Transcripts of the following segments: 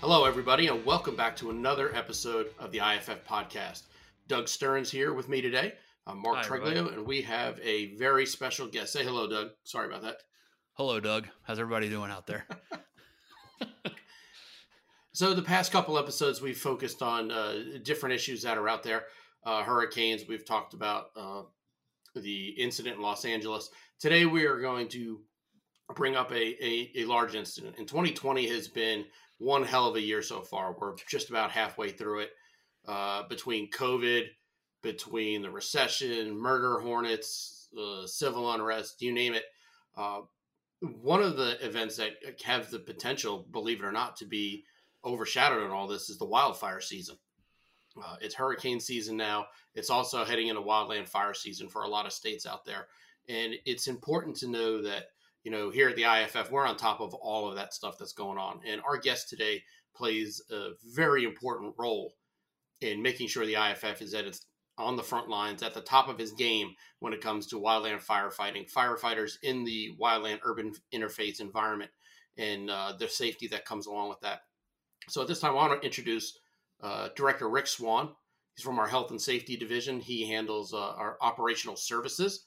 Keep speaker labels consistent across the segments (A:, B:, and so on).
A: Hello, everybody, and welcome back to another episode of the IAFF podcast. Doug Stearns here with me today. I'm Mark
B: Hi,
A: Treglio,
B: everybody.
A: and we have a very special guest. Say hello, Doug. Sorry about that.
B: Hello, Doug. How's everybody doing out there?
A: So, the past couple episodes, we've focused on uh, different issues that are out there. Uh, hurricanes, we've talked about uh, the incident in Los Angeles. Today, we are going to bring up a, a, a large incident. And 2020 has been one hell of a year so far. We're just about halfway through it uh, between COVID, between the recession, murder hornets, uh, civil unrest, you name it. Uh, one of the events that have the potential, believe it or not, to be overshadowed in all this is the wildfire season. Uh, it's hurricane season now. It's also heading into wildland fire season for a lot of states out there. And it's important to know that, you know, here at the IAFF, we're on top of all of that stuff that's going on. And our guest today plays a very important role in making sure the IAFF is at its on the front lines at the top of his game when it comes to wildland firefighting, firefighters in the wildland urban interface environment, and uh, the safety that comes along with that. So at this time, I want to introduce uh, Director Rick Swan. He's from our Health and Safety Division. He handles uh, our operational services,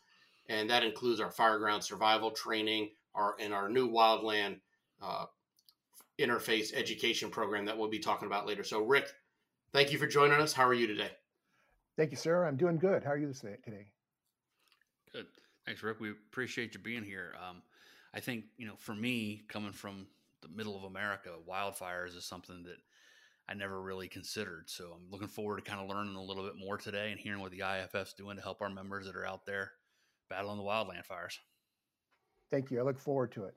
A: and that includes our fireground survival training, our and our new wildland uh, interface education program that we'll be talking about later. So, Rick, thank you for joining us. How are you today?
C: Thank you, sir. I'm doing good. How are you today?
B: Good. Thanks, Rick. We appreciate you being here. Um, I think, you know, for me, coming from the middle of America, wildfires is something that I never really considered. So I'm looking forward to kind of learning a little bit more today and hearing what the IAFF's doing to help our members that are out there battling the wildland fires.
C: Thank you. I look forward to it.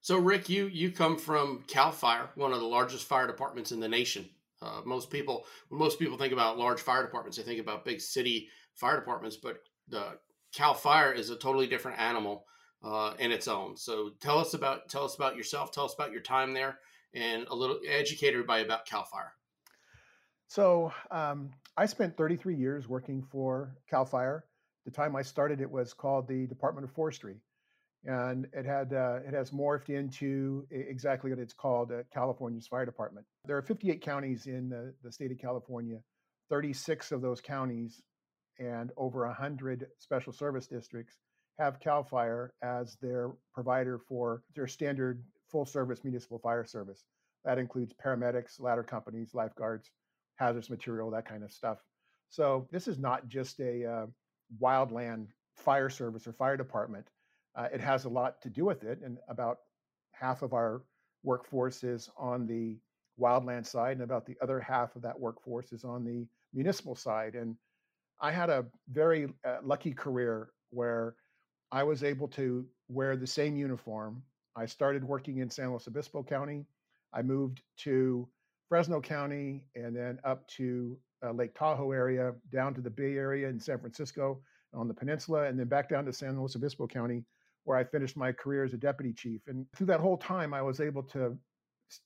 A: So, Rick, you you come from Cal Fire, one of the largest fire departments in the nation. Uh, most people, when most people think about large fire departments, they think about big city fire departments, but the Cal Fire is a totally different animal uh, in its own. So, tell us about tell us about yourself. Tell us about your time there, and a little educate everybody about Cal Fire.
C: So, um, I spent 33 years working for CAL FIRE. The time I started, it was called the Department of Forestry, and it had uh, it has morphed into exactly what it's called, uh, California's Fire Department. There are 58 counties in the, the state of California. 36 of those counties and over 100 special service districts have CAL FIRE as their provider for their standard full service municipal fire service. That includes paramedics, ladder companies, lifeguards, hazardous material, that kind of stuff. So this is not just a uh, wildland fire service or fire department. Uh, it has a lot to do with it, and about half of our workforce is on the wildland side, and about the other half of that workforce is on the municipal side. And I had a very uh, lucky career where I was able to wear the same uniform. I started working in San Luis Obispo County. I moved to Fresno County and then up to uh, Lake Tahoe area, down to the Bay Area in San Francisco on the peninsula, and then back down to San Luis Obispo County, where I finished my career as a deputy chief. And through that whole time, I was able to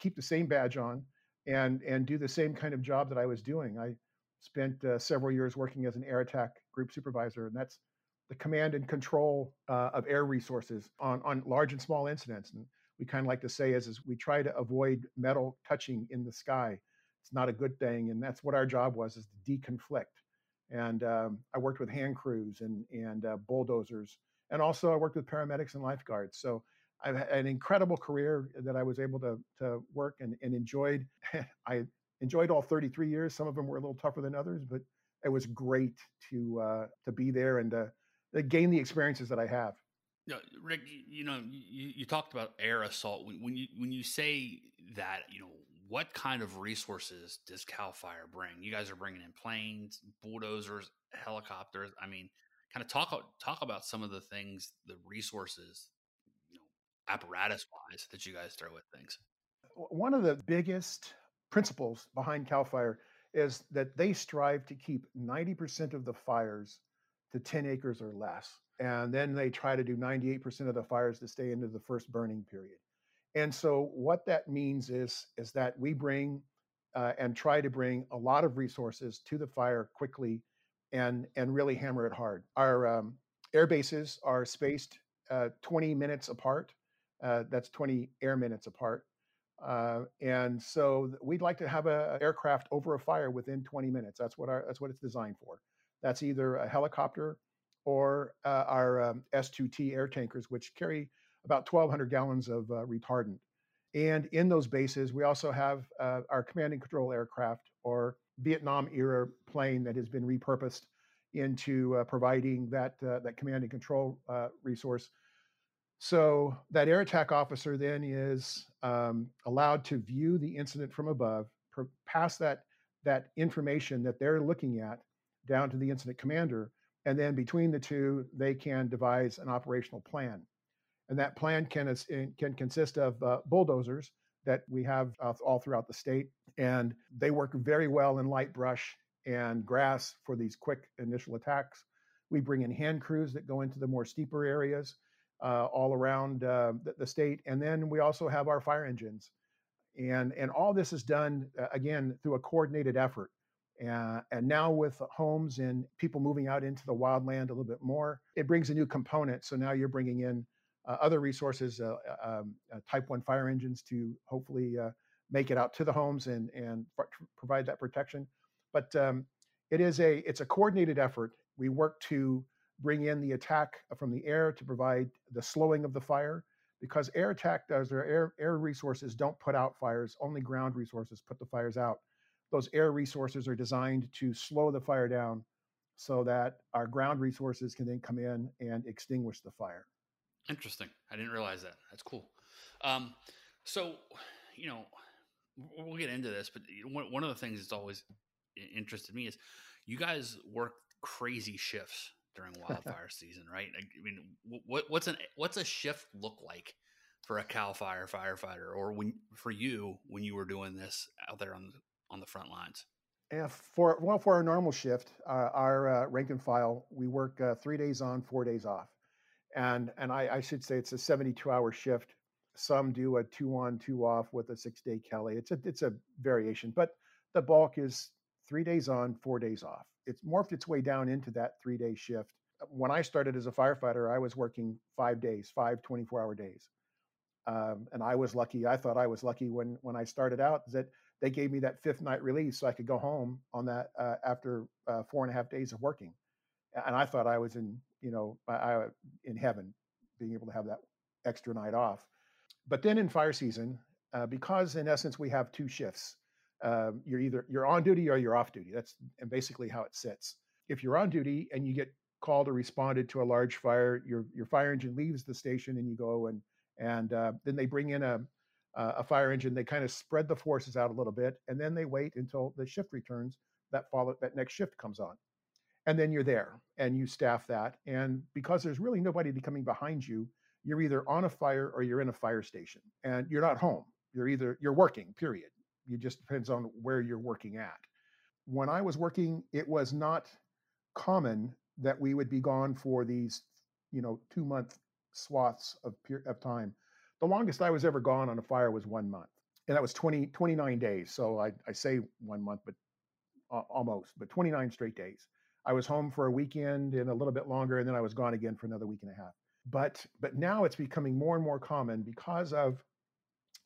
C: keep the same badge on and and do the same kind of job that I was doing. I spent uh, several years working as an air attack group supervisor, and that's the command and control uh, of air resources on on large and small incidents. And we kind of like to say is, is we try to avoid metal touching in the sky. It's not a good thing, and that's what our job was: is to deconflict. And um, I worked with hand crews and and uh, bulldozers, and also I worked with paramedics and lifeguards. So I've had an incredible career that I was able to to work and, and enjoyed. I enjoyed all 33 years. Some of them were a little tougher than others, but it was great to uh, to be there and to, to gain the experiences that I have.
B: Rick, you know, you, you talked about air assault. When, when you when you say that, you know, what kind of resources does Cal Fire bring? You guys are bringing in planes, bulldozers, helicopters. I mean, kind of talk talk about some of the things, the resources, you know, apparatus wise that you guys throw at things.
C: One of the biggest principles behind CAL FIRE is that they strive to keep 90% of the fires to 10 acres or less. And then they try to do 98% of the fires to stay into the first burning period. And so what that means is, is that we bring uh, and try to bring a lot of resources to the fire quickly and, and really hammer it hard. Our um, air bases are spaced uh, 20 minutes apart. Uh, that's 20 air minutes apart. Uh, and so we'd like to have an aircraft over a fire within 20 minutes. That's what our that's what it's designed for. That's either a helicopter or uh, our um, S2T air tankers, which carry about 1,200 gallons of uh, retardant. And in those bases, we also have uh, our command and control aircraft or Vietnam era plane that has been repurposed into uh, providing that uh, that command and control uh, resource. So that air attack officer then is um, allowed to view the incident from above, per- pass that that information that they're looking at down to the incident commander, and then between the two, they can devise an operational plan. And that plan can can consist of uh, bulldozers that we have uh, all throughout the state, and they work very well in light brush and grass for these quick initial attacks. We bring in hand crews that go into the more steeper areas uh, all around uh, the, the, state. And then we also have our fire engines. And, and all this is done, uh, again, through a coordinated effort. Uh, and now with homes and people moving out into the wildland a little bit more, it brings a new component. So now you're bringing in other resources, uh, um, Type 1 fire engines to hopefully make it out to the homes and, and provide that protection. But um, it is a it's a coordinated effort. We work to bring in the attack from the air to provide the slowing of the fire because air attack does their air air resources don't put out fires only ground resources put the fires out those air resources are designed to slow the fire down so that our ground resources can then come in and extinguish the fire
B: interesting i didn't realize that that's cool um, so you know we'll get into this but one of the things that's always interested me is you guys work crazy shifts during wildfire season, right? I mean, what, what's an what's a shift look like for a Cal Fire firefighter, or when for you when you were doing this out there on the on the front lines?
C: Yeah, for well, for our normal shift, uh, our uh, rank and file, we work uh, three days on, four days off, and and I, I should say it's a seventy-two hour shift. Some do a two on, two off with a six-day Kelly. It's a it's a variation, but the bulk is three days on, four days off. It's morphed its way down into that three day shift. When I started as a firefighter, I was working five days, five 24 hour days. Um, and I was lucky. I thought I was lucky when when I started out that they gave me that fifth night release so I could go home on that uh, after uh, four and a half days of working. And I thought I was in you know I, in heaven, being able to have that extra night off. But then in fire season, uh, because in essence we have two shifts, um, you're either you're on duty or you're off duty. That's and basically how it sits. If you're on duty and you get called or responded to a large fire, your your fire engine leaves the station and you go and and uh, then they bring in a a fire engine. They kind of spread the forces out a little bit, and then they wait until the shift returns. That follow that next shift comes on, and then you're there and you staff that. And because there's really nobody coming behind you, you're either on a fire or you're in a fire station, and you're not home. You're either you're working. Period. It just depends on where you're working at. When I was working, it was not common that we would be gone for these, you know, two month swaths of, of time. The longest I was ever gone on a fire was one month, and that was 20, 29 days. So I, I say one month, but uh, almost, but 29 straight days. I was home for a weekend and a little bit longer, and then I was gone again for another week and a half. But but now it's becoming more and more common because of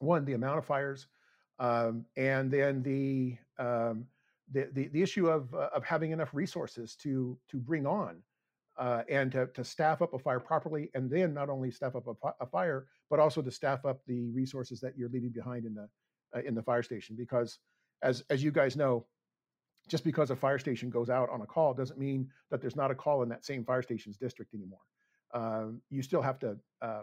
C: one the amount of fires, um, and then the, um, the, the, the issue of uh, of having enough resources to to bring on uh, and to, to staff up a fire properly, and then not only staff up a, a, fire, but also to staff up the resources that you're leaving behind in the uh, in the fire station. Because as as you guys know, just because a fire station goes out on a call doesn't mean that there's not a call in that same fire station's district anymore. Um, you still have to uh,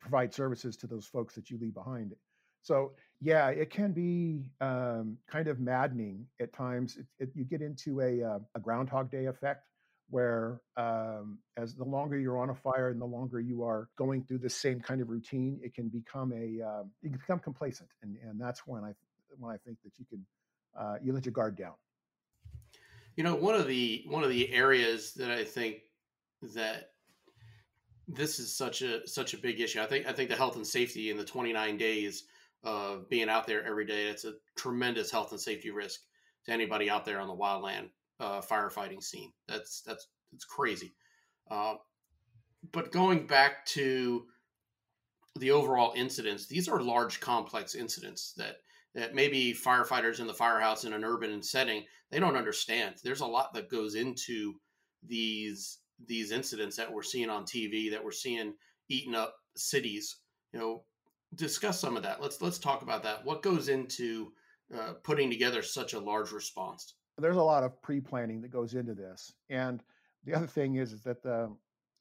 C: provide services to those folks that you leave behind. So yeah, it can be um, kind of maddening at times. It, it, you get into a, uh, a Groundhog Day effect where um, as the longer you're on a fire and the longer you are going through the same kind of routine, it can become a uh, you can become complacent, and and that's when I when I think that you can uh, you let your guard down.
A: You know, one of the one of the areas that I think that this is such a such a big issue. I think I think the health and safety in the 29 days of being out there every day. It's a tremendous health and safety risk to anybody out there on the wildland uh, firefighting scene. That's that's it's crazy. Uh, but going back to the overall incidents, these are large, complex incidents that that maybe firefighters in the firehouse in an urban setting they don't understand. There's a lot that goes into these these incidents that we're seeing on TV, that we're seeing eating up cities. You know, discuss some of that. Let's let's talk about that. What goes into uh, putting together such a large response?
C: There's a lot of pre-planning that goes into this, and the other thing is, is that the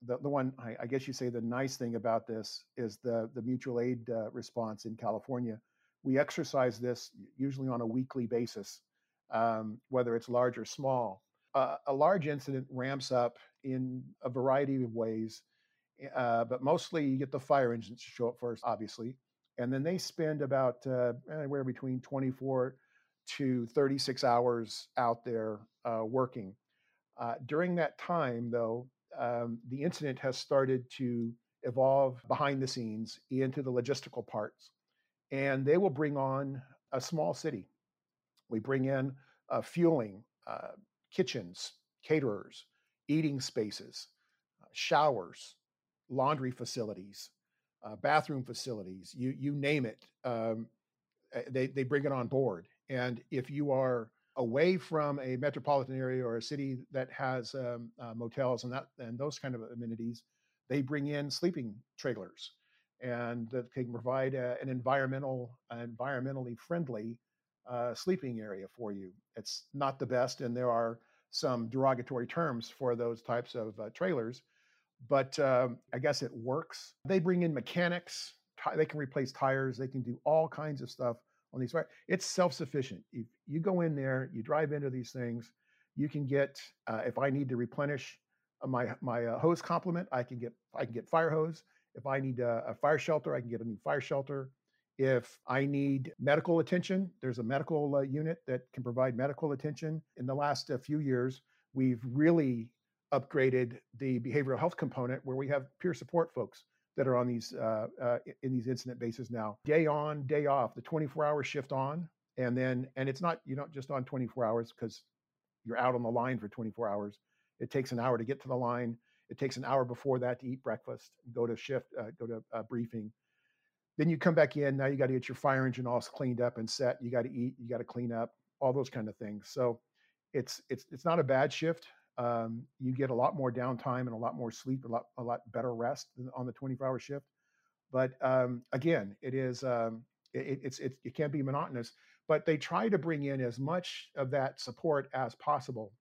C: the, the one I, I guess you say the nice thing about this is the the mutual aid uh, response in California. We exercise this usually on a weekly basis, um, whether it's large or small. Uh, a large incident ramps up in a variety of ways, uh, but mostly you get the fire engines to show up first, obviously, and then they spend about uh, anywhere between 24 to 36 hours out there uh, working. Uh, during that time, though, um, the incident has started to evolve behind the scenes into the logistical parts. And they will bring on a small city. We bring in uh, fueling, uh, kitchens, caterers, eating spaces, uh, showers, laundry facilities, uh, bathroom facilities, you, you name it. Um, eh, they, they bring it on board. And if you are away from a metropolitan area or a city that has um, uh, motels and that and those kind of amenities, they bring in sleeping trailers, and that can provide a, an environmental environmentally friendly uh, sleeping area for you. It's not the best, and there are some derogatory terms for those types of uh, trailers, but um, I guess it works. They bring in mechanics. They can replace tires. They can do all kinds of stuff on these it's self-sufficient if you go in there you drive into these things you can get uh, if i need to replenish my my uh, hose complement i can get i can get fire hose if i need a, a, fire shelter i can get a new fire shelter if i need medical attention there's a medical uh, unit that can provide medical attention in the last uh, few years we've really upgraded the behavioral health component where we have peer support folks that are on these uh, uh, in these incident bases now. Day on, day off, the 24 hour shift on, and then and it's not you're not just on 24 hours because you're out on the line for 24 hours. It takes an hour to get to the line. It takes an hour before that to eat breakfast, go to shift, uh, go to uh, briefing. Then you come back in. Now you got to get your fire engine all cleaned up and set. You got to eat. You got to clean up. All those kind of things. So it's it's it's not a bad shift um, you get a lot more downtime and a lot more sleep, a lot a lot better rest on the 24 hour shift. But um, again, it is um, it, it's it, it can be monotonous. But they try to bring in as much of that support as possible,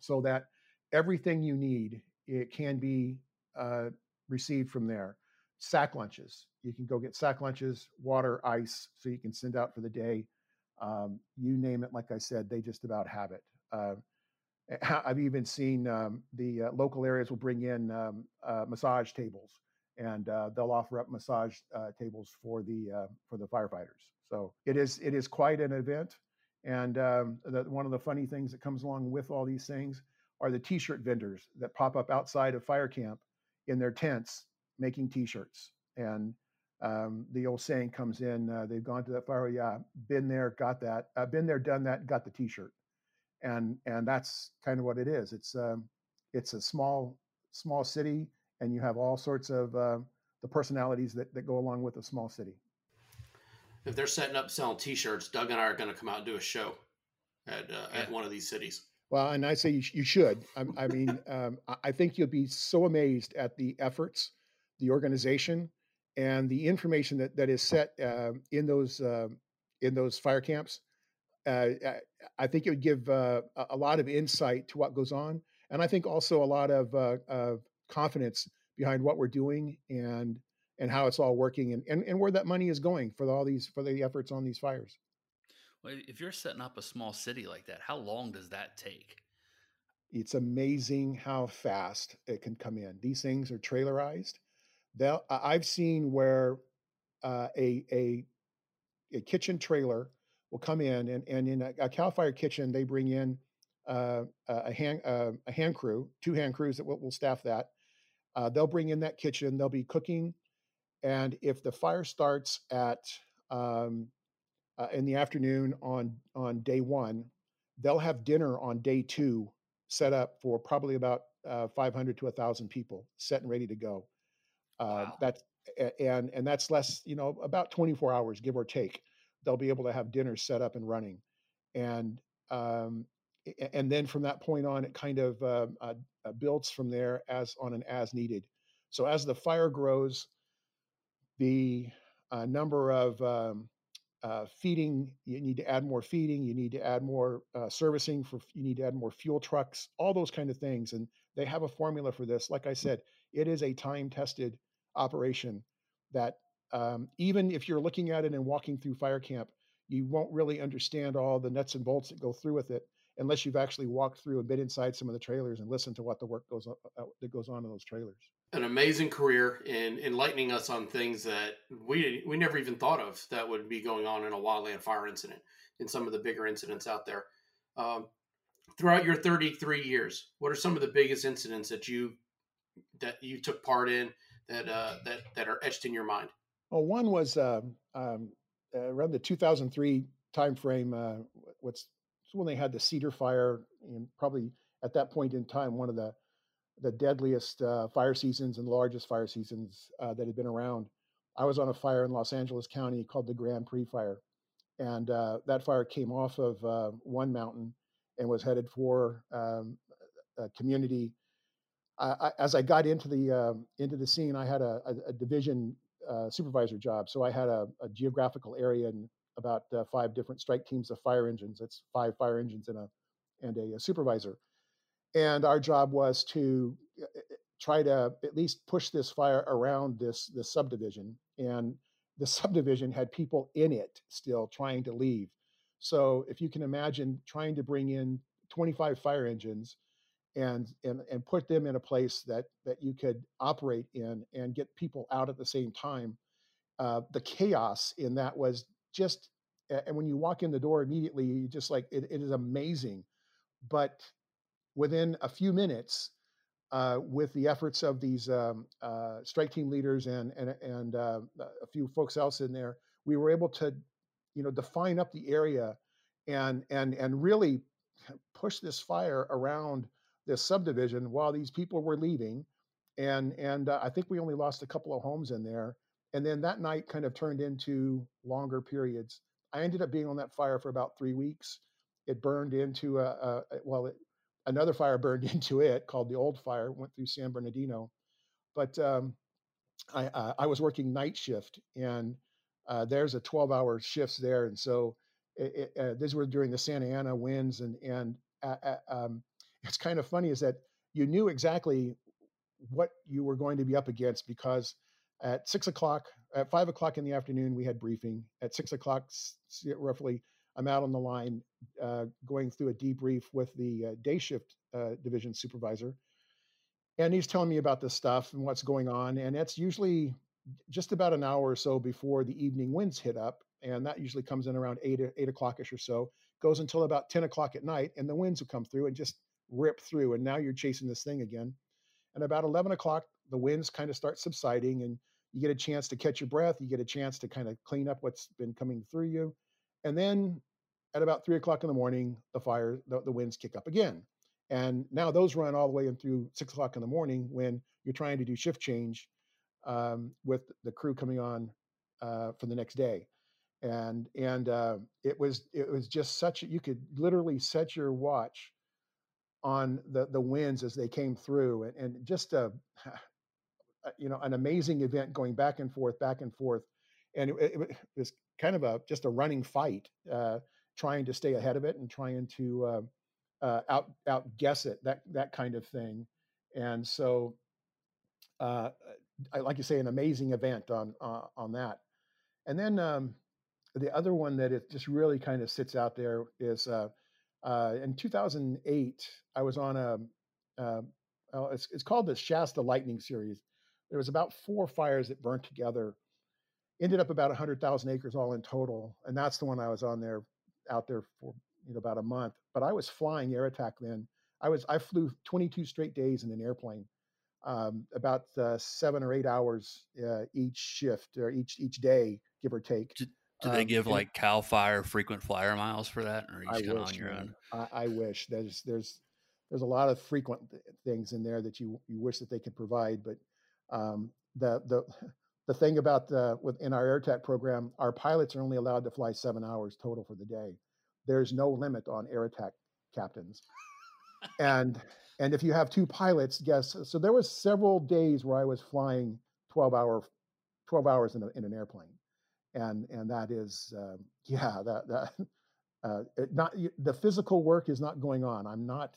C: so that everything you need it can be uh, received from there. Sack lunches, you can go get sack lunches, water, ice, so you can send out for the day. Um, you name it, like I said, they just about have it. Uh, I've even seen um, the uh, local areas will bring in um, uh, massage tables, and uh, they'll offer up massage uh, tables for the uh, for the firefighters. So it is it is quite an event, and um, the, one of the funny things that comes along with all these things are the T-shirt vendors that pop up outside of fire camp in their tents making T-shirts. And um, the old saying comes in: uh, they've gone to that fire, yeah, been there, got that, been there, done that, got the T-shirt and and that's kind of what it is. It's um, it's a small small city, and you have all sorts of uh, the personalities that that go along with a small city.
A: If they're setting up selling T-shirts, Doug and I are going to come out and do a show at uh, yeah. at one of these cities.
C: Well, and I say you, you should. I, I mean, um, I think you'll be so amazed at the efforts, the organization, and the information that that is set uh, in those uh, in those fire camps uh, I think it would give uh, a lot of insight to what goes on, and I think also a lot of, uh, of confidence behind what we're doing and and how it's all working and, and, and where that money is going for all these for the efforts on these fires.
B: Well, if you're setting up a small city like that, how long does that take?
C: It's amazing how fast it can come in. These things are trailerized. They'll, I've seen where uh, a, a a kitchen trailer will come in and, and in a, a Cal Fire kitchen, they bring in uh, a hand uh, a hand crew, two hand crews that will, will staff that. Uh, they'll bring in that kitchen. They'll be cooking, and if the fire starts at um, uh, in the afternoon on on day one, they'll have dinner on day two set up for probably about uh, 500 to 1,000 people, set and ready to go. Uh, wow. That's and and that's less, you know, about 24 hours, give or take. They'll be able to have dinner set up and running, and um, and then from that point on, it kind of uh, uh, uh, builds from there as on an as needed. So as the fire grows, the uh, number of um, uh, feeding, you need to add more feeding, you need to add more uh, servicing for, you need to add more fuel trucks, all those kind of things. And they have a formula for this. Like I said, it is a time tested operation that um, even if you're looking at it and walking through fire camp, you won't really understand all the nuts and bolts that go through with it unless you've actually walked through and been inside some of the trailers and listened to what the work goes on, uh, that goes on in those trailers.
A: An amazing career in enlightening us on things that we we never even thought of that would be going on in a wildland fire incident in some of the bigger incidents out there. Um, throughout your 33 years, what are some of the biggest incidents that you that you took part in that uh, that that are etched in your mind?
C: Well, one was uh, um, uh, around the 2003 timeframe. Uh, what's when they had the Cedar Fire, and probably at that point in time, one of the the deadliest uh, fire seasons and largest fire seasons that had been around. I was on a fire in Los Angeles County called the Grand Prix Fire, and uh, that fire came off of uh, one mountain and was headed for um, a community. I, as I got into the um, into the scene, I had a, a, a division uh, supervisor job, so I had a, a geographical area and about uh, five different strike teams of fire engines. That's five fire engines and a and a, a supervisor. And our job was to uh, uh, try to at least push this fire around this this subdivision. And the subdivision had people in it still trying to leave. So if you can imagine trying to bring in 25 fire engines and and and put them in a place that that you could operate in and get people out at the same time uh, the chaos in that was just and when you walk in the door immediately you just like it, it is amazing. But within a few minutes uh, with the efforts of these um, uh, strike team leaders and and and uh, a few folks else in there we were able to you know define up the area and and and really push this fire around this subdivision while these people were leaving and and uh, i think we only lost a couple of homes in there and then that night kind of turned into longer periods. I ended up being on that fire for about three weeks. It burned into a, a well, it, another fire burned into it called the Old Fire. Went through San Bernardino, but um, I, uh, I was working night shift, and uh, there's a 12-hour shifts there, and so it, it, uh, these were during the Santa Ana winds, and and uh, uh, um, it's kind of funny is that you knew exactly what you were going to be up against because at six o'clock, at five o'clock in the afternoon, we had briefing. At six o'clock, roughly, I'm out on the line uh, going through a debrief with the uh, day shift uh, division supervisor. And he's telling me about this stuff and what's going on. And it's usually just about an hour or so before the evening winds hit up. And that usually comes in around eight, eight o'clockish or so, goes until about 10 o'clock at night. And the winds will come through and just rip through. And now you're chasing this thing again. And about 11 o'clock, the winds kind of start subsiding and you get a chance to catch your breath you get a chance to kind of clean up what's been coming through you and then at about three o'clock in the morning the fire the, the winds kick up again and now those run all the way through six o'clock in the morning when you're trying to do shift change um, with the crew coming on uh, for the next day and and uh, it was it was just such you could literally set your watch on the the winds as they came through and, and just a you know an amazing event going back and forth back and forth and it, it was kind of a just a running fight uh, trying to stay ahead of it and trying to uh, uh, out outguess it that that kind of thing and so uh, I, like you say an amazing event on uh, on that and then um, the other one that it just really kind of sits out there is uh, in 2008 I was on a well, it's, it's called the Shasta Lightning Series there was about four fires that burnt together. Ended up about 100,000 acres all in total, and that's the one I was on there, out there for you know about a month. But I was flying air attack then. I was I flew 22 straight days in an airplane, um, about uh, seven or eight hours uh, each shift or each each day, give or take.
B: Do, do they um, give like Cal Fire frequent flyer miles for that, or are you just kind of on your man.
C: own? I, I, wish there's there's there's a lot of frequent things in there that you you wish that they could provide, but um, the the the thing about the within our air program, our pilots are only allowed to fly seven hours total for the day. There's no limit on air attack captains, and and if you have two pilots, guess so there was several days where I was flying twelve hour, twelve hours in, a, in an airplane, and and that is uh, yeah that that uh, not the physical work is not going on. I'm not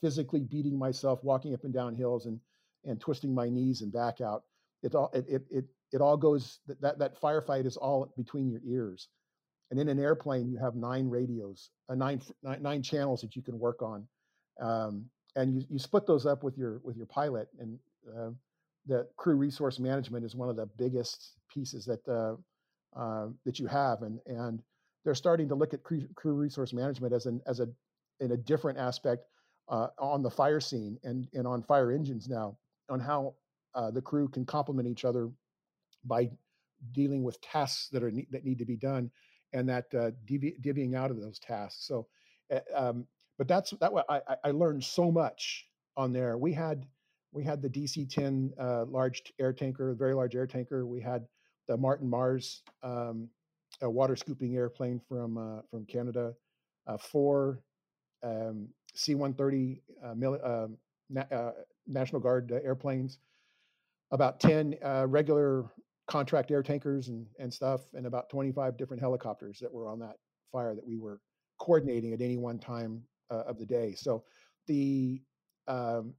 C: physically beating myself, walking up and down hills and and twisting my knees and back out. It all it it it, it all goes that, that firefight is all between your ears. And in an airplane, you have nine radios, uh, nine, nine nine channels that you can work on, um, and you, you split those up with your with your pilot. And uh, the crew resource management is one of the biggest pieces that uh, that you have. And and they're starting to look at crew, resource management as an as a in a different aspect uh, on the fire scene and and on fire engines now on how uh, the crew can complement each other by dealing with tasks that are that need to be done and that uh, div- divvying out of those tasks. So, eh, um, but that's that. I, I learned so much on there. We had we had the DC-10 uh, large air tanker, very large air tanker. We had the Martin Mars um, a water scooping airplane from uh, from Canada, uh, four um, C-130 uh, mil- um, na- uh, National Guard airplanes, about ten regular contract air tankers and, and stuff, and about 25 different helicopters that were on that fire that we were coordinating at any one time of the day. So the um,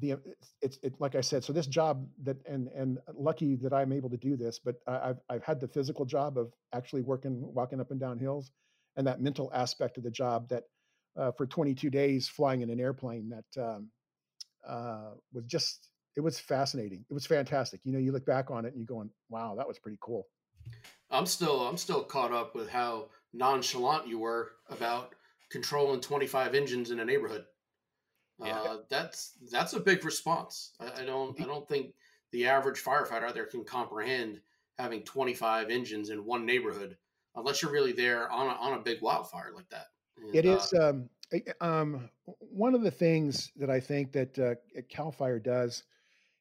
C: the it's it, like I said. So this job that and and lucky that I'm able to do this, but I've I've had the physical job of actually working walking up and down hills, and that mental aspect of the job that uh, for 22 days flying in an airplane that um, uh, was just it was fascinating. It was fantastic. You know, you look back on it and you're going, wow, that was pretty cool.
A: I'm still I'm still caught up with how nonchalant you were about controlling 25 engines in a neighborhood. Yeah. Uh, that's that's a big response. I, I, don't I don't think the average firefighter out there can comprehend having 25 engines in one neighborhood unless you're really there on a, on a big wildfire like that.
C: And, it is uh, um, um, one of the things that I think that uh, Cal Fire does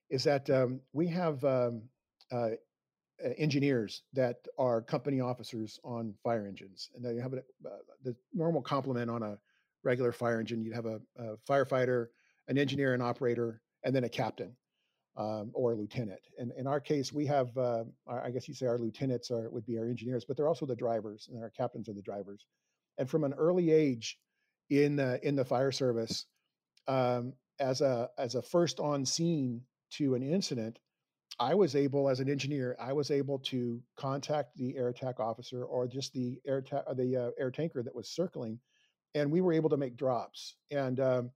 C: is that um, we have um, uh, engineers that are company officers on fire engines, and they have a, uh, the normal complement on a regular fire engine, you'd have a, a firefighter, an engineer, an operator, and then a captain um, or a lieutenant. And in our case, we have, uh, I guess you say our lieutenants are would be our engineers, but they're also the drivers, and our captains are the drivers. And from an early age in the in the fire service, um, as a as a first on scene to an incident, I was able, as an engineer, I was able to contact the air attack officer or just the air ta- the uh, air tanker that was circling and we were able to make drops. And um,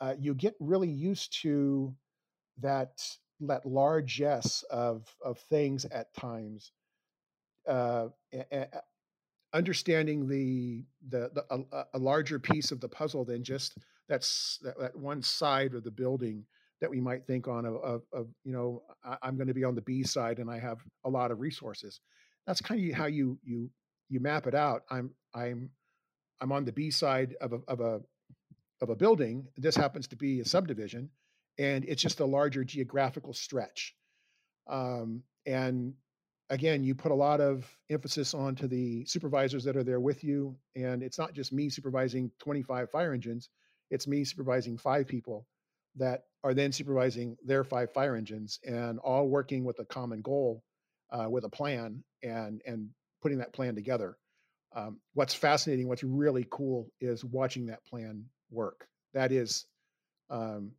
C: uh, you get really used to that that large yes of of things at times. Uh, understanding the the, the a, a, larger piece of the puzzle than just that's that, that, one side of the building that we might think on of, of, of you know I, am going to be on the B side and I have a lot of resources. That's kind of how you you you map it out. I'm I'm I'm on the B side of a, of a of a building. This happens to be a subdivision, and it's just a larger geographical stretch. Um, and again, you put a lot of emphasis onto the supervisors that are there with you, and it's not just me supervising 25 fire engines; it's me supervising five people that are then supervising their five fire engines, and all working with a common goal, uh, with a plan, and and putting that plan together um, what's fascinating, what's really cool is watching that plan work. That is, um,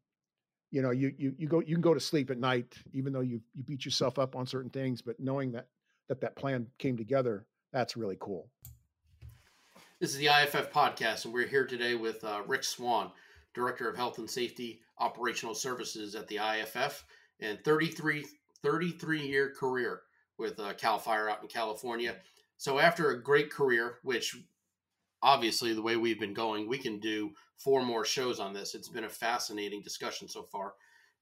C: you know, you, you, you go, you can go to sleep at night, even though you, you beat yourself up on certain things, but knowing that, that that plan came together, that's really cool.
A: This is the IAFF podcast, and we're here today with uh, Rick Swan, Director of Health and Safety Operational Services at the IAFF, and 33, 33 year career with uh, Cal Fire out in California. So after a great career, which obviously the way we've been going, we can do four more shows on this. It's been a fascinating discussion so far.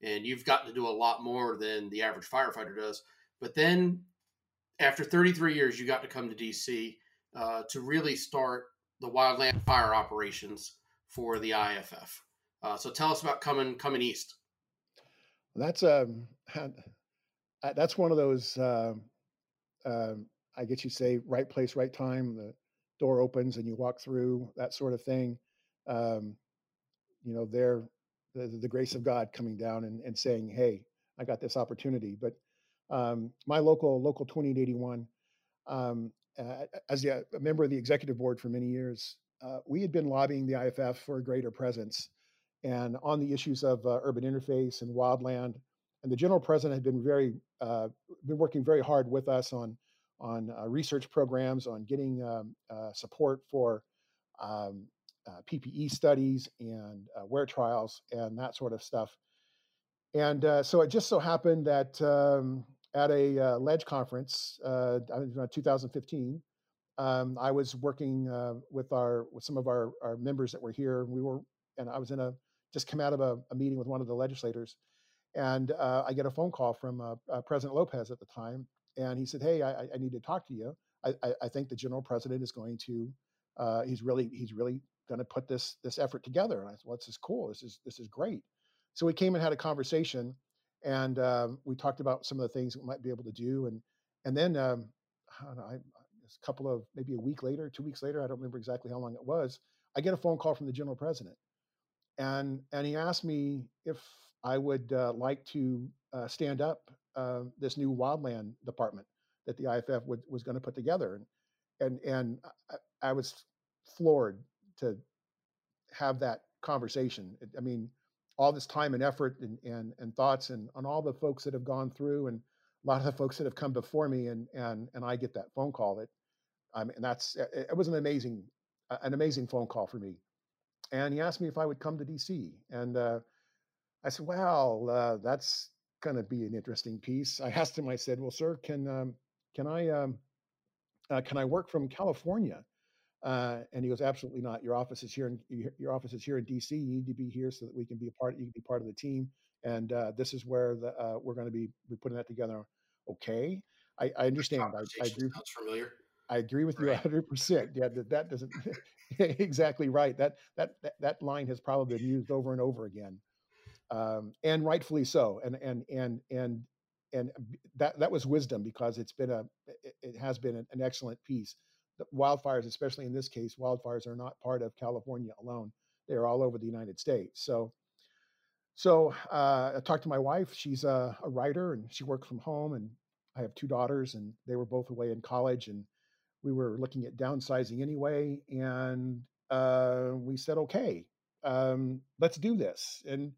A: And you've gotten to do a lot more than the average firefighter does. But then after 33 years, you got to come to DC uh, to really start the wildland fire operations for the IAFF. Uh, so tell us about coming coming east.
C: That's um, that's one of those. Uh, I guess you say right place, right time. The door opens and you walk through that sort of thing. Um, you know, there, the, the grace of God coming down and, and saying, "Hey, I got this opportunity." But um, my local local 2881, um, uh, as a, a, member of the executive board for many years, uh, we had been lobbying the IAFF for a greater presence and on the issues of uh, urban interface and wildland. And the general president had been very uh, been working very hard with us on on uh, research programs, on getting um, uh, support for um, uh, PPE studies and uh, wear trials and that sort of stuff. And so it just so happened that um, at a ledge conference, uh, 2015, um, I was working uh, with our with some of our, our members that were here. We were, and I was in a just come out of a, a meeting with one of the legislators, and uh, I get a phone call from uh, uh, President Lopez at the time, and he said, "Hey, I, I need to talk to you. I, I, I, think the general president is going to, uh, he's really he's really going to put this this effort together." And I said, "Well, this is cool. This is this is great." So we came and had a conversation, and um, we talked about some of the things we might be able to do, and and then um, I don't know, I, a couple of maybe a week later, two weeks later, I don't remember exactly how long it was. I get a phone call from the general president, and and he asked me if I would uh, like to uh, stand up uh, this new wildland department that the IAFF would, was going to put together, and and and I, I, was floored to have that conversation. I mean, all this time and effort and and, and thoughts and on all the folks that have gone through and a lot of the folks that have come before me and and and I get that phone call that I mean that's it was an amazing an amazing phone call for me and he asked me if I would come to DC and uh, I said well uh, that's going to be an interesting piece I asked him I said well sir can um, can I um, uh, can I work from California uh, and he goes absolutely not your office is here in your office is here in DC you need to be here so that we can be a part you can be part of the team and uh, this is where the, uh, we're going to be, be putting that together okay, I, I understand. I, I agree.
A: Sounds familiar.
C: I agree with you 100%. Yeah, that, that doesn't exactly right. That, that that that line has probably been used over and over again, um, and rightfully so. And and and and and that that was wisdom because it's been a it, has been an, an excellent piece. The wildfires, especially in this case, wildfires are not part of California alone; they are all over the United States. So so uh, I talked to my wife. She's a, a, writer and she works from home. And I have two daughters, and they were both away in college. And we were looking at downsizing anyway. And uh, we said, okay, um, let's do this. And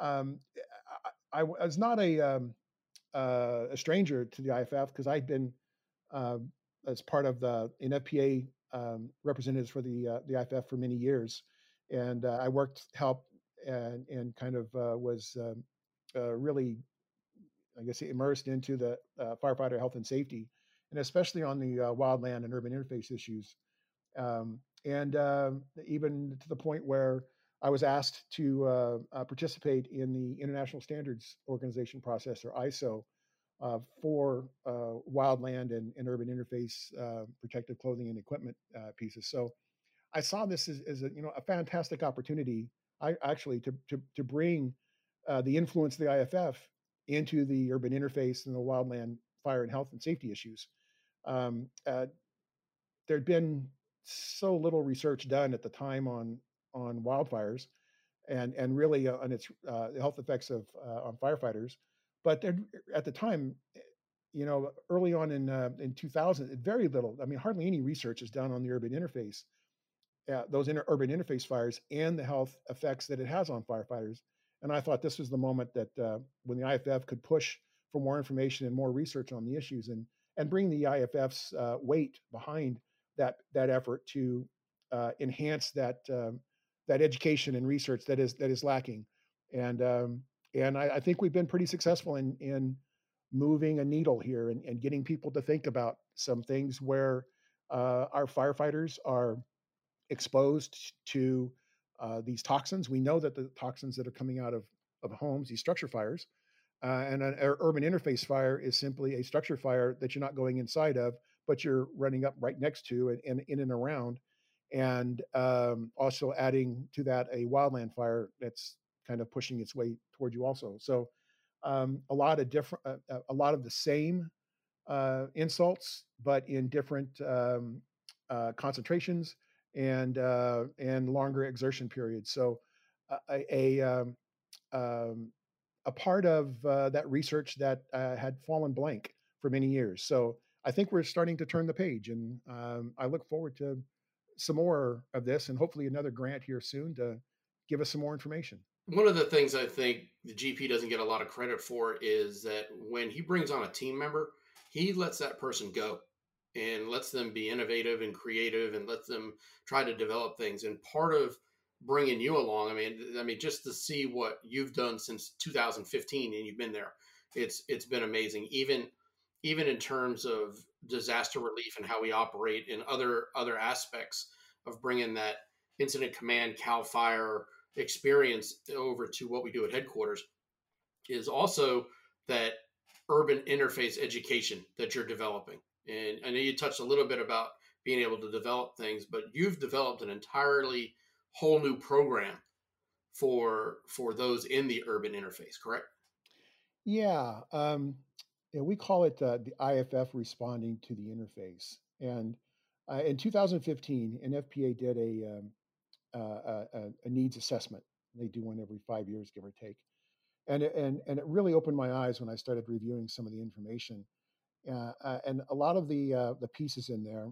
C: um, I, I, was not a, um, uh, a stranger to the IAFF because I'd been uh, as part of the NFPA um, representatives for the uh, the IAFF for many years, and uh, I worked help and and kind of uh, was um, uh, really, I guess, immersed into the firefighter health and safety, and especially on the wildland and urban interface issues, um, and even to the point where I was asked to uh, uh, participate in the International Standards Organization process, or ISO. for wildland and, and, urban interface protective clothing and equipment pieces, so I saw this as, as a you know a fantastic opportunity I actually to to to bring uh, the influence of the IAFF into the urban interface and the wildland fire and health and safety issues. Um, uh, there'd been so little research done at the time on on wildfires, and and really uh, on its uh, health effects of uh, on firefighters. But at the time, you know, early on in uh, in 2000, very little. I mean, hardly any research is done on the urban interface uh, those inter- urban interface fires and the health effects that it has on firefighters. And I thought this was the moment that uh, when the IAFF could push for more information and more research on the issues and and bring the IAFF's uh, weight behind that that effort to uh, enhance that um, that education and research that is that is lacking. And um, and I, I, think we've been pretty successful in in moving a needle here and, and getting people to think about some things where uh, our firefighters are exposed to uh, these toxins. We know that the toxins that are coming out of, of homes, these structure fires, uh, and an urban interface fire is simply a structure fire that you're not going inside of, but you're running up right next to and, and in and around. And um, also adding to that a wildland fire that's kind of pushing its way toward you also. So um, a lot of different, uh, uh, a lot of the same uh, insults, but in different um, uh, concentrations and uh, and longer exertion periods. So a a, um, um, a part of uh, that research that had fallen blank for many years. So I think we're starting to turn the page, and um, I look forward to some more of this, and hopefully another grant here soon to give us some more information.
A: One of the things I think the GP doesn't get a lot of credit for is that when he brings on a team member, he lets that person go and lets them be innovative and creative and lets them try to develop things. And part of bringing you along, I mean, I mean, just to see what you've done since 2015 and you've been there, it's it's been amazing. Even even in terms of disaster relief and how we operate in other other aspects of bringing that incident command cal fire experience over to what we do at headquarters is also that urban interface education that you're developing. And i know you touched a little bit about being able to develop things but you've developed an entirely whole new program for for those in the urban interface correct?
C: Yeah um yeah, we call it uh, the IAFF responding to the interface. And uh, in 2015, NFPA did a, um, uh, a, a, needs assessment. They do one every five years, give or take. And, and, and it really opened my eyes when I started reviewing some of the information. Uh, uh, and a lot of the uh, the pieces in there,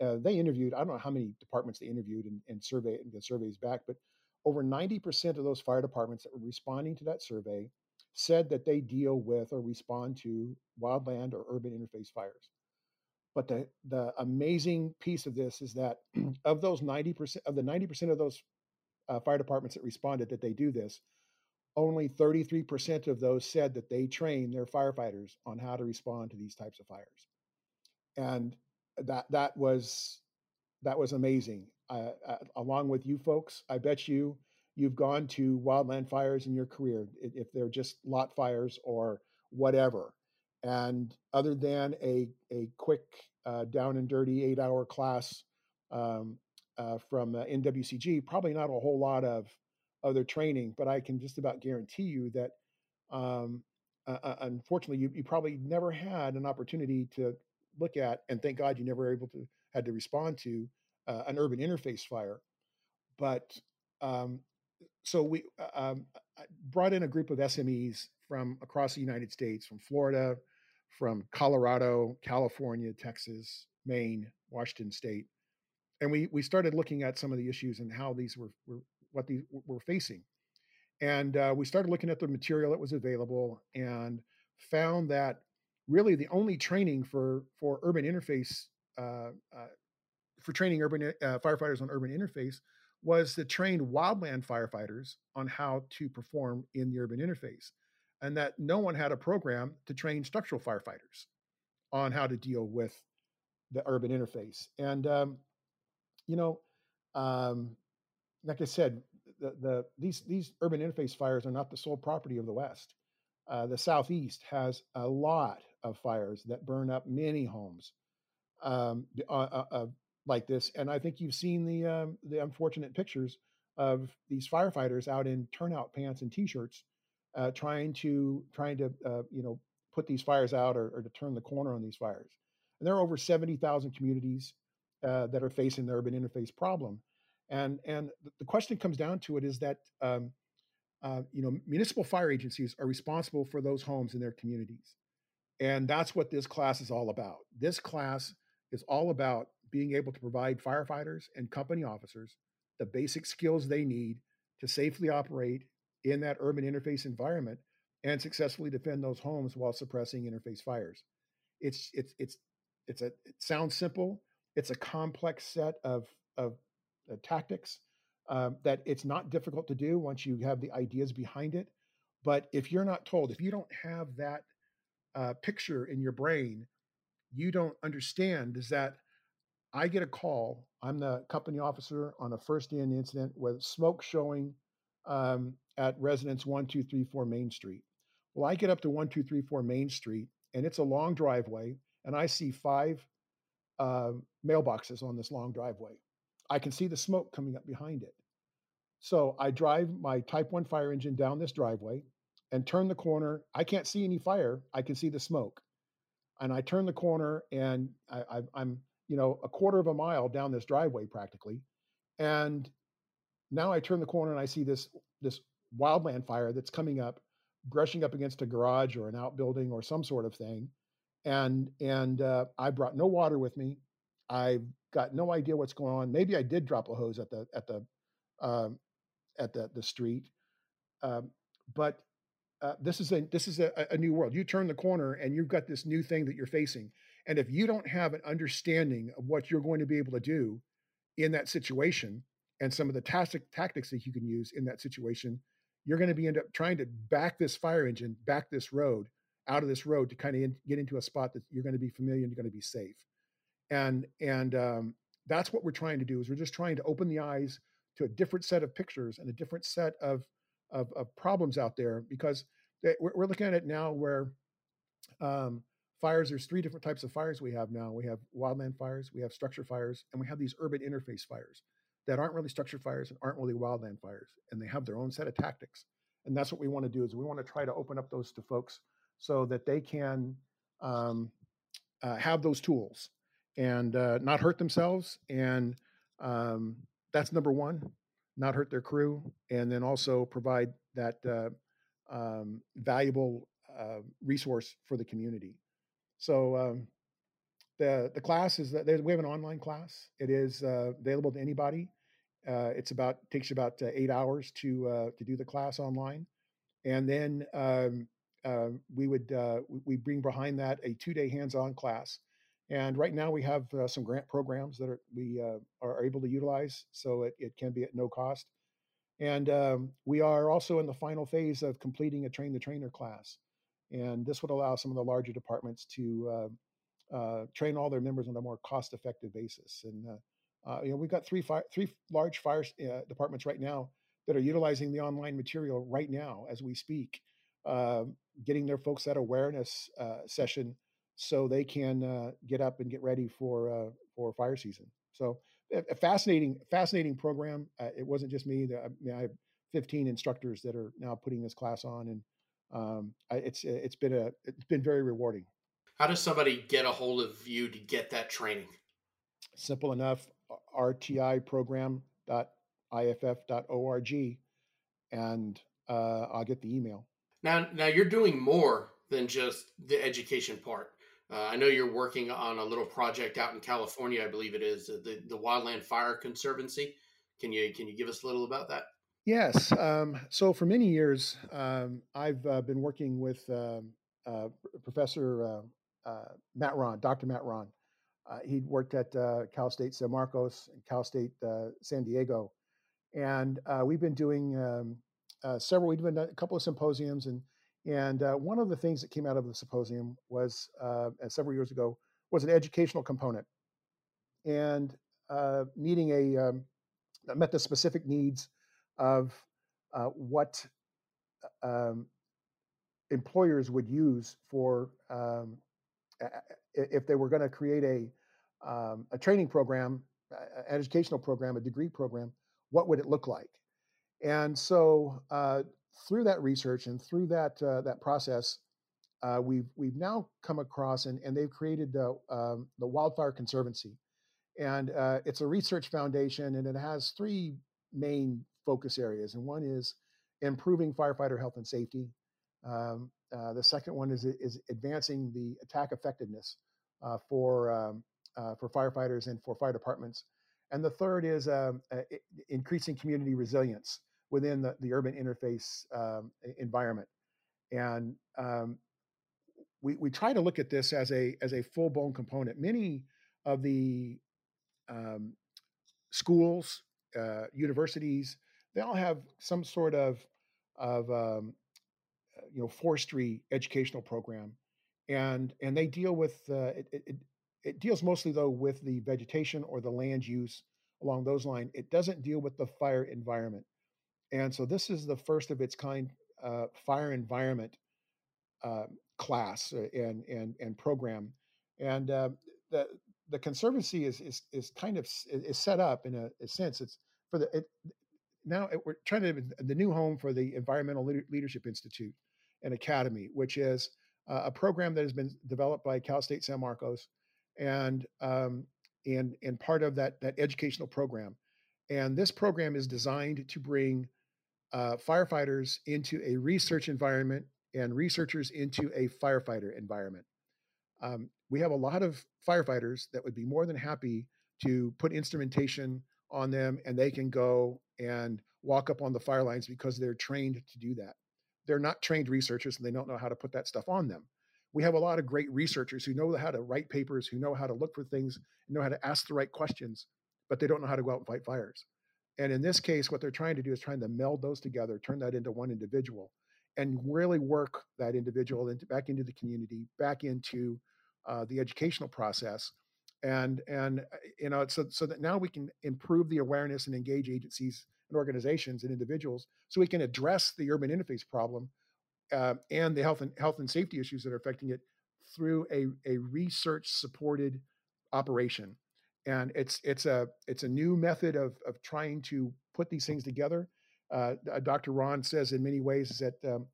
C: they interviewed. I don't know how many departments they interviewed and, and survey and the surveys back, but over 90% of those fire departments that were responding to that survey said that they deal with or respond to wildland or urban interface fires. But the, the amazing piece of this is that of those 90% of the 90% of those uh, fire departments that responded that they do this, only 33% of those said that they train their firefighters on how to respond to these types of fires. And that that was that was amazing. Uh, uh, along with you folks, I bet you you've gone to wildland fires in your career, if they're just lot fires or whatever. And other than a, a quick uh, down and dirty eight hour class um, uh, from uh, NWCG, probably not a whole lot of other training, but I can just about guarantee you that um, unfortunately you, you probably never had an opportunity to look at, and thank God you never were able to had to respond to uh, an urban interface fire. But um, so we uh, um, brought in a group of SMEs from across the United States, from Florida, from Colorado, California, Texas, Maine, Washington State, and we we started looking at some of the issues and how these were, were what these were facing, and uh, we started looking at the material that was available and found that really the only training for for urban interface uh, uh, for training urban uh, firefighters on urban interface was to train wildland firefighters on how to perform in the urban interface, and that no one had a program to train structural firefighters on how to deal with the urban interface. And um, you know, um, like I said, the, the these these urban interface fires are not the sole property of the West. Uh, the Southeast has a lot of fires that burn up many homes. Um, uh, uh, like this, and I think you've seen the um, the unfortunate pictures of these firefighters out in turnout pants and t-shirts, uh, trying to trying to uh, you know put these fires out or, or, to turn the corner on these fires. And there are over seventy thousand communities uh, that are facing the urban interface problem, and and the question comes down to it is that. Um, uh, you know, municipal fire agencies are responsible for those homes in their communities. And that's what this class is all about. This class is all about being able to provide firefighters and company officers the basic skills they need to safely operate in that urban interface environment and successfully defend those homes while suppressing interface fires. It's it's it's it's a it sounds simple. It's a complex set of of uh, tactics um, that it's not difficult to do once you have the ideas behind it. But if you're not told, if you don't have that uh, picture in your brain, you don't understand is that I get a call. I'm the company officer on a first day in the incident with smoke showing um, at residence 1234 Main Street. Well, I get up to 1234 Main Street and it's a long driveway, and I see five uh, mailboxes on this long driveway. I can see the smoke coming up behind it. So I drive my Type 1 fire engine down this driveway, and turn the corner. I can't see any fire. I can see the smoke. And I turn the corner and I, am you know, a quarter of a mile down this driveway practically. And now I turn the corner and I see this this wildland fire that's coming up, brushing up against a garage or an outbuilding or some sort of thing. And and uh, I brought no water with me. I've got no idea what's going on. Maybe I did drop a hose at the at the um, at the the street, um, but uh, this is a this is a, a new world. You turn the corner and you've got this new thing that you're facing. And if you don't have an understanding of what you're going to be able to do in that situation and some of the tactic, tactics that you can use in that situation, you're going to be end up trying to back this fire engine, back this road out of this road to kind of in, get into a spot that you're going to be familiar and you're going to be safe. And and um, that's what we're trying to do is we're just trying to open the eyes to a different set of pictures and a different set of of, of problems out there because they, we're, we're, looking at it now where um, fires there's three different types of fires we have now. We have wildland fires we have structure fires and we have these urban interface fires that aren't really structure fires and aren't really wildland fires and they have their own set of tactics. And that's what we want to do is we want to try to open up those to folks so that they can um, uh, have those tools and uh, not hurt themselves and um, that's number one not hurt their crew and then also provide that uh, um, valuable uh, resource for the community so um, the the class is that we have an online class. It is uh, available to anybody. Uh, it's about takes you about uh, eight hours to uh, to do the class online, and then um, uh, we would we bring behind that a two day hands on class. And right now we have some grant programs that are, we are able to utilize, so it, it can be at no cost. And um, we are also in the final phase of completing a train the trainer class. And this would allow some of the larger departments to uh, uh, train all their members on a more cost-effective basis. And uh, uh, you know, we've got three fire, three large fire uh, departments right now that are utilizing the online material right now as we speak, um, getting their folks that awareness session so they can get up and get ready for for fire season. So a fascinating, fascinating program. Uh, it wasn't just me. I, mean, I have 15 instructors that are now putting this class on, and um, it's it's been a it's been very rewarding.
A: How does somebody get a hold of you to get that training?
C: Simple enough. RTI program.iaff.org, and uh, I'll get the email.
A: Now, now you're doing more than just the education part. Uh, I know you're working on a little project out in California, I believe it is the the Wildland Fire Conservancy. Can you can you give us a little about that?
C: Yes. Um, so for many years, um, I've uh, been working with um, uh, Professor uh, uh, Matt Rahn, Dr. Matt Rahn. Uh, he worked at uh, Cal State San Marcos and Cal State San Diego, and we've been doing um, several. We've done a couple of symposiums, and and one of the things that came out of the symposium was several years ago was an educational component, and needing a um, met the specific needs of uh, what uh, um, employers would use for um, if they were going to create a um, a training program, an educational program, a degree program, what would it look like? And so uh, through that research and through that uh, that process, uh, we've we've now come across and, and they've created the um, the Wildfire Conservancy, and uh, it's a research foundation and it has three main focus areas, and one is improving firefighter health and safety. Um, uh, the second one is is advancing the attack effectiveness uh, for um, uh, for firefighters and for fire departments, and the third is um, increasing community resilience within the, the urban interface um, environment. And um, we we try to look at this as a as a full blown component. Many of the um, schools, uh, universities, they all have some sort of of um, uh, you know forestry educational program, and and they deal with uh, it, it, it deals mostly though with the vegetation or the land use along those lines. It doesn't deal with the fire environment, and so this is the first of its kind uh, fire environment uh, class uh, and and and program, and uh, the the conservancy is is is kind of is set up in a, a sense. It's for the it, now we're trying to the new home for the Environmental Leadership Institute, and academy, which is uh, a program that has been developed by Cal State San Marcos, and um, and and part of that that educational program. And this program is designed to bring uh, firefighters into a research environment and researchers into a firefighter environment. Um, we have a lot of firefighters that would be more than happy to put instrumentation on them and they can go and walk up on the fire lines because they're trained to do that. They're not trained researchers and they don't know how to put that stuff on them. We have a lot of great researchers who know how to write papers, who know how to look for things, know how to ask the right questions, but they don't know how to go out and fight fires. And in this case, what they're trying to do is trying to meld those together, turn that into one individual, and really work that individual into back into the community, back into uh, the educational process, and and uh, you know so so that now we can improve the awareness and engage agencies and organizations and individuals, so we can address the urban interface problem uh, and the health and health and safety issues that are affecting it through a a research supported operation and it's it's a it's a new method of of trying to put these things together. Uh, Dr. Rahn says in many ways that um,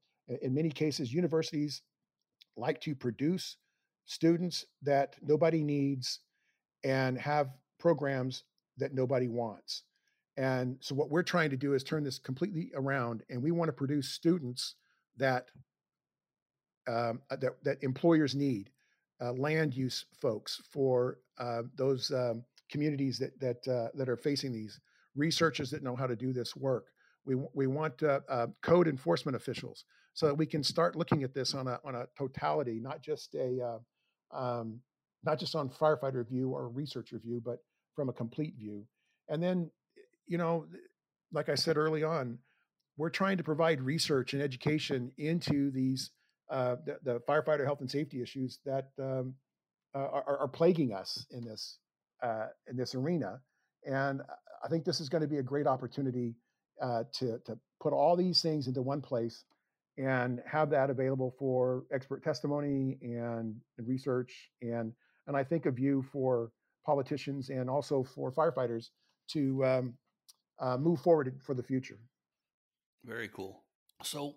C: in many cases universities like to produce students that nobody needs and have programs that nobody wants. And so what we're trying to do is turn this completely around, and we want to produce students that um, that, that employers need uh, land use folks, for uh, those um, communities that that uh, that are facing these researchers that know how to do this work. We we want uh, uh, code enforcement officials so that we can start looking at this on a on a totality, not just a uh, um, not just on firefighter view or researcher view, but from a complete view. And then, you know, like I said early on, we're trying to provide research and education into these uh, the, the, firefighter health and safety issues that um, are, are, plaguing us in this uh, in this arena. And I think this is going to be a great opportunity uh, to to put all these things into one place and have that available for expert testimony and, and research and and I think of you for politicians and also for firefighters to um, uh, move forward for the future.
B: Very cool. So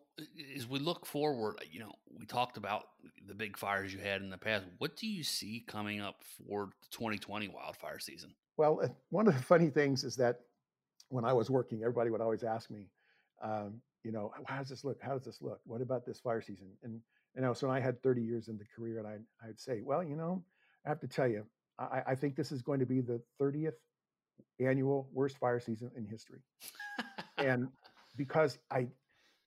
B: as we look forward, you know, we talked about the big fires you had in the past. What do you see coming up for the 2020 wildfire season?
C: Well, one of the funny things is that when I was working, everybody would always ask me, um, you know, how does this look? How does this look? What about this fire season? And you know, so I had 30 years in the career, and I I'd say, well, you know, I have to tell you, I, I think this is going to be the 30th annual worst fire season in history, and because I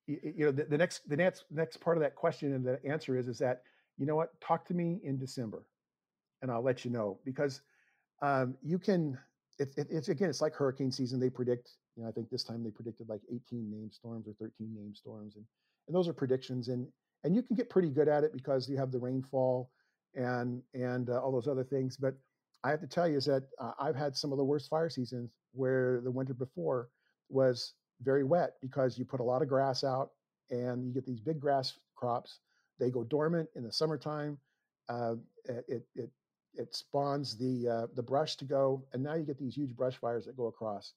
C: you know the, the, next the next next part of that question and the answer is is that you know what? Talk to me in december and i'll let you know because um, you can it, it, it's again it's like hurricane season. They predict you know i think this time they predicted like 18 named storms or 13 named storms and and those are predictions and and you can get pretty good at it because you have the rainfall and and uh, all those other things but i have to tell you is that uh, i've had some of the worst fire seasons where the winter before was very wet because you put a lot of grass out and you get these big grass crops. They go dormant in the summertime. Uh, it, it, it spawns the, uh, the brush to go, and now you get these huge brush fires that go across.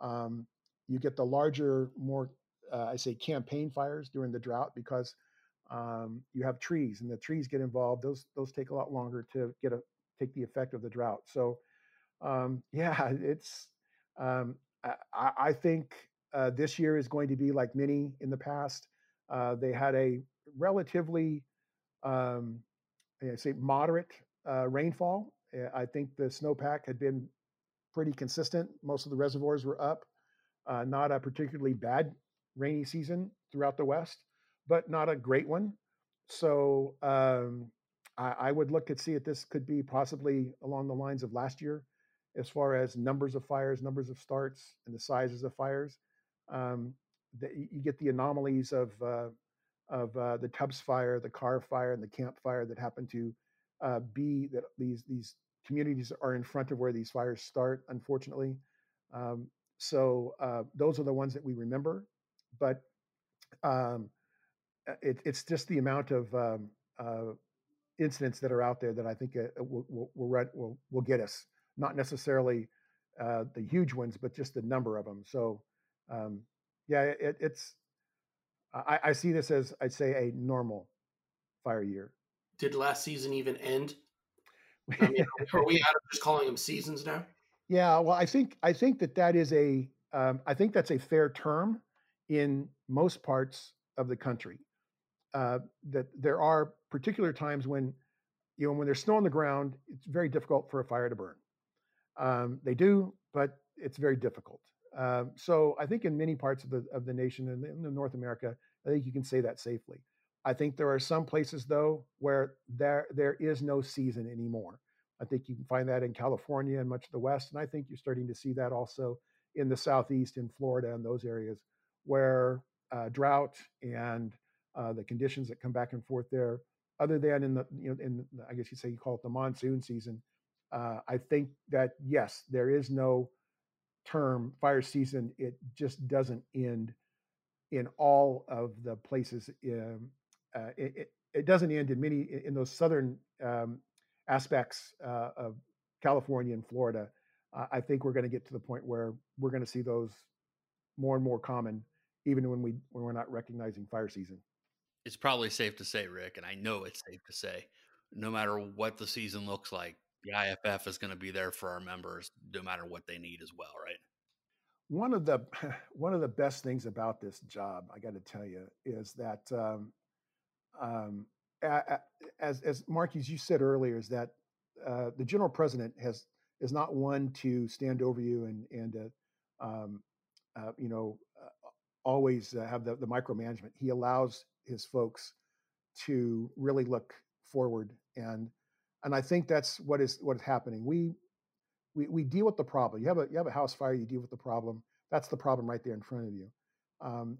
C: Um, you get the larger, more, uh, I say, campaign fires during the drought because um, you have trees, and the trees get involved. Those those take a lot longer to get a take the effect of the drought. So, um, yeah, it's um, I, I, think uh, this year is going to be like many in the past. Uh, they had a relatively, um, I say, moderate uh, rainfall. Uh, I think the snowpack had been pretty consistent. Most of the reservoirs were up. Uh, not a particularly bad rainy season throughout the West, but not a great one. So um, I, I, would look at see if this could be possibly along the lines of last year, as far as numbers of fires, numbers of starts, and the sizes of fires um, the, you get the anomalies of uh, of uh, the Tubbs fire, the Carr fire, and the Camp fire that happen to uh, be that these these communities are in front of where these fires start. Unfortunately, um, so uh, those are the ones that we remember, but um, it, it's just the amount of um, uh, incidents that are out there that I think will, will, will, will, will get us. Not necessarily the huge ones, but just the number of them. So um, yeah, it, it's I, I see this as I'd say a normal fire year.
A: Did last season even end? I mean, are we out of just calling them seasons now?
C: Yeah, well, I think I think that that is a um, I think that's a fair term in most parts of the country. Uh, that there are particular times when you know when there's snow on the ground, it's very difficult for a fire to burn. Um, they do, but it's very difficult. Um, so I think in many parts of the of the nation and in, in North America, I think you can say that safely. I think there are some places though where there there is no season anymore. I think you can find that in California and much of the West, and I think you're starting to see that also in the Southeast, in Florida, and those areas where uh, drought and uh, the conditions that come back and forth there, other than in the you know in I guess you say you call it the monsoon season. Uh, I think that yes, there is no term fire season. It just doesn't end in all of the places. Um, uh, it, it, it, doesn't end in many in those southern um, aspects uh, of California and Florida. Uh, I think we're going to get to the point where we're going to see those more and more common, even when we when we're not recognizing fire season.
B: It's probably safe to say, Rick, and I know it's safe to say, no matter what the season looks like, the IAFF is going to be there for our members, no matter what they need as well, right?
C: One of the one of the best things about this job, I got to tell you, is that um, um, as as Mark, as you said earlier, is that uh, the general president has is not one to stand over you and and uh, um, uh, you know uh, always uh, have the, the micromanagement. He allows his folks to really look forward and and I think that's what is what is happening. We we we deal with the problem. You have a you have a house fire. You deal with the problem. That's the problem right there in front of you. Um,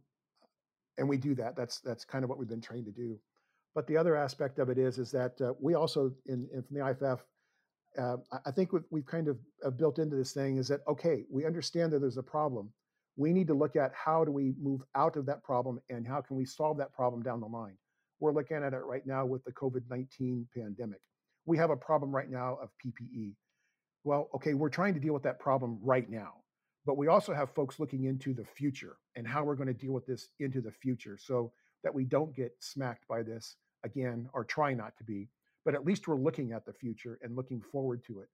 C: and we do that. That's that's kind of what we've been trained to do. But the other aspect of it is is that uh, we also in, in, from the IAFF, uh, I think what we've kind of uh, built into this thing is that okay, we understand that there's a problem. We need to look at how do we move out of that problem and how can we solve that problem down the line. We're looking at it right now with the COVID 19 pandemic. We have a problem right now of PPE. Well, okay, we're trying to deal with that problem right now but we also have folks looking into the future and how we're going to deal with this into the future so that we don't get smacked by this again or try not to be but at least we're looking at the future and looking forward to it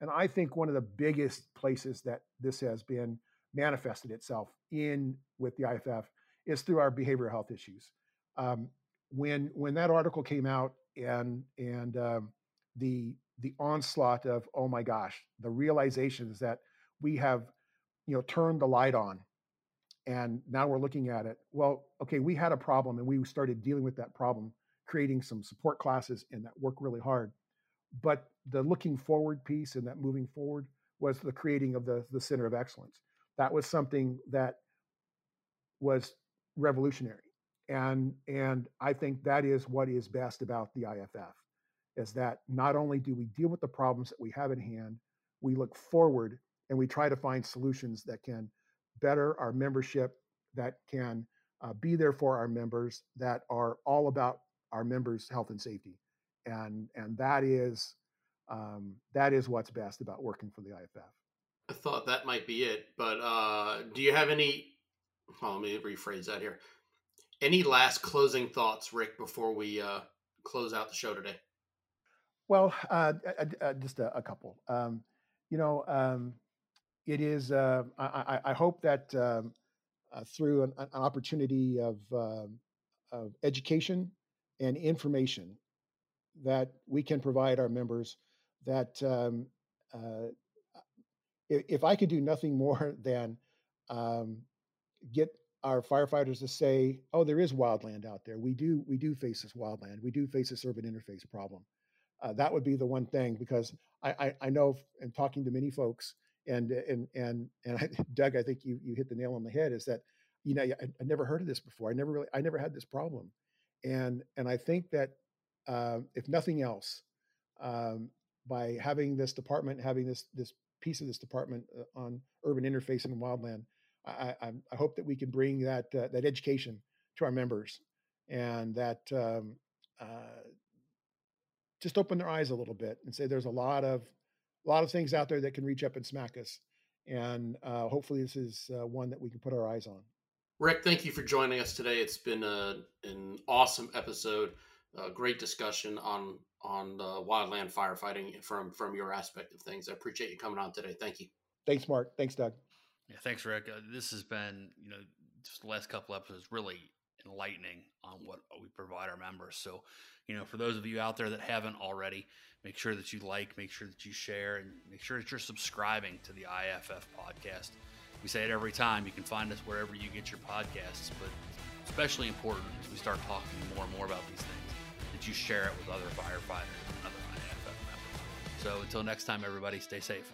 C: and i think one of the biggest places that this has been manifested itself in with the IAFF is through our behavioral health issues. Um, when when that article came out and and um, the the onslaught of oh my gosh the realizations that we have you know turned the light on and now we're looking at it well okay we had a problem and we started dealing with that problem creating some support classes and that work really hard. But the looking forward piece and that moving forward was the creating of the the center of excellence that was something that was revolutionary and and i think that is what is best about the IAFF is that not only do we deal with the problems that we have in hand we look forward and we try to find solutions that can better our membership, that can uh, be there for our members, that are all about our members' health and safety, and and that is um, that is what's best about working for the IAFF.
A: I thought that might be it, but uh, do you have any? Well, let me rephrase that here. Any last closing thoughts, Rick, before we uh, close out the show today?
C: Well, uh, just a, a couple. Um, you know, um, it is. Uh, I, I, hope that um, uh, through an, an, opportunity of, uh, of education and information that we can provide our members, that um, uh, if, if, I could do nothing more than um, get our firefighters to say, "Oh, there is wildland out there. We do we do face this wildland. We do face this urban interface problem." Uh, that would be the one thing because I, I, I know in talking to many folks and and and and I, Doug, I think you you hit the nail on the head. Is that you know I, I never heard of this before. I never really I never had this problem, and and I think that uh, if nothing else, um, by having this department, having this this piece of this department uh, on urban interface and wildland, I, I, I hope that we can bring that uh, that education to our members, and that um, uh, just open their eyes a little bit and say there's a lot of a lot of things out there that can reach up and smack us. And uh, hopefully, this is uh, one that we can put our eyes on.
A: Rick, thank you for joining us today. It's been a, an awesome episode, a great discussion on on the wildland firefighting from from your aspect of things. I appreciate you coming on today. Thank you.
C: Thanks, Mark. Thanks, Doug.
B: Yeah, thanks, Rick. Uh, this has been, you know, just the last couple episodes really enlightening on what we provide our members. So, you know, for those of you out there that haven't already, make sure that you like, make sure that you share, and make sure that you're subscribing to the IAFF podcast. We say it every time. You can find us wherever you get your podcasts, but especially important as we start talking more and more about these things, that you share it with other firefighters and other IAFF members. So until next time, everybody, stay safe.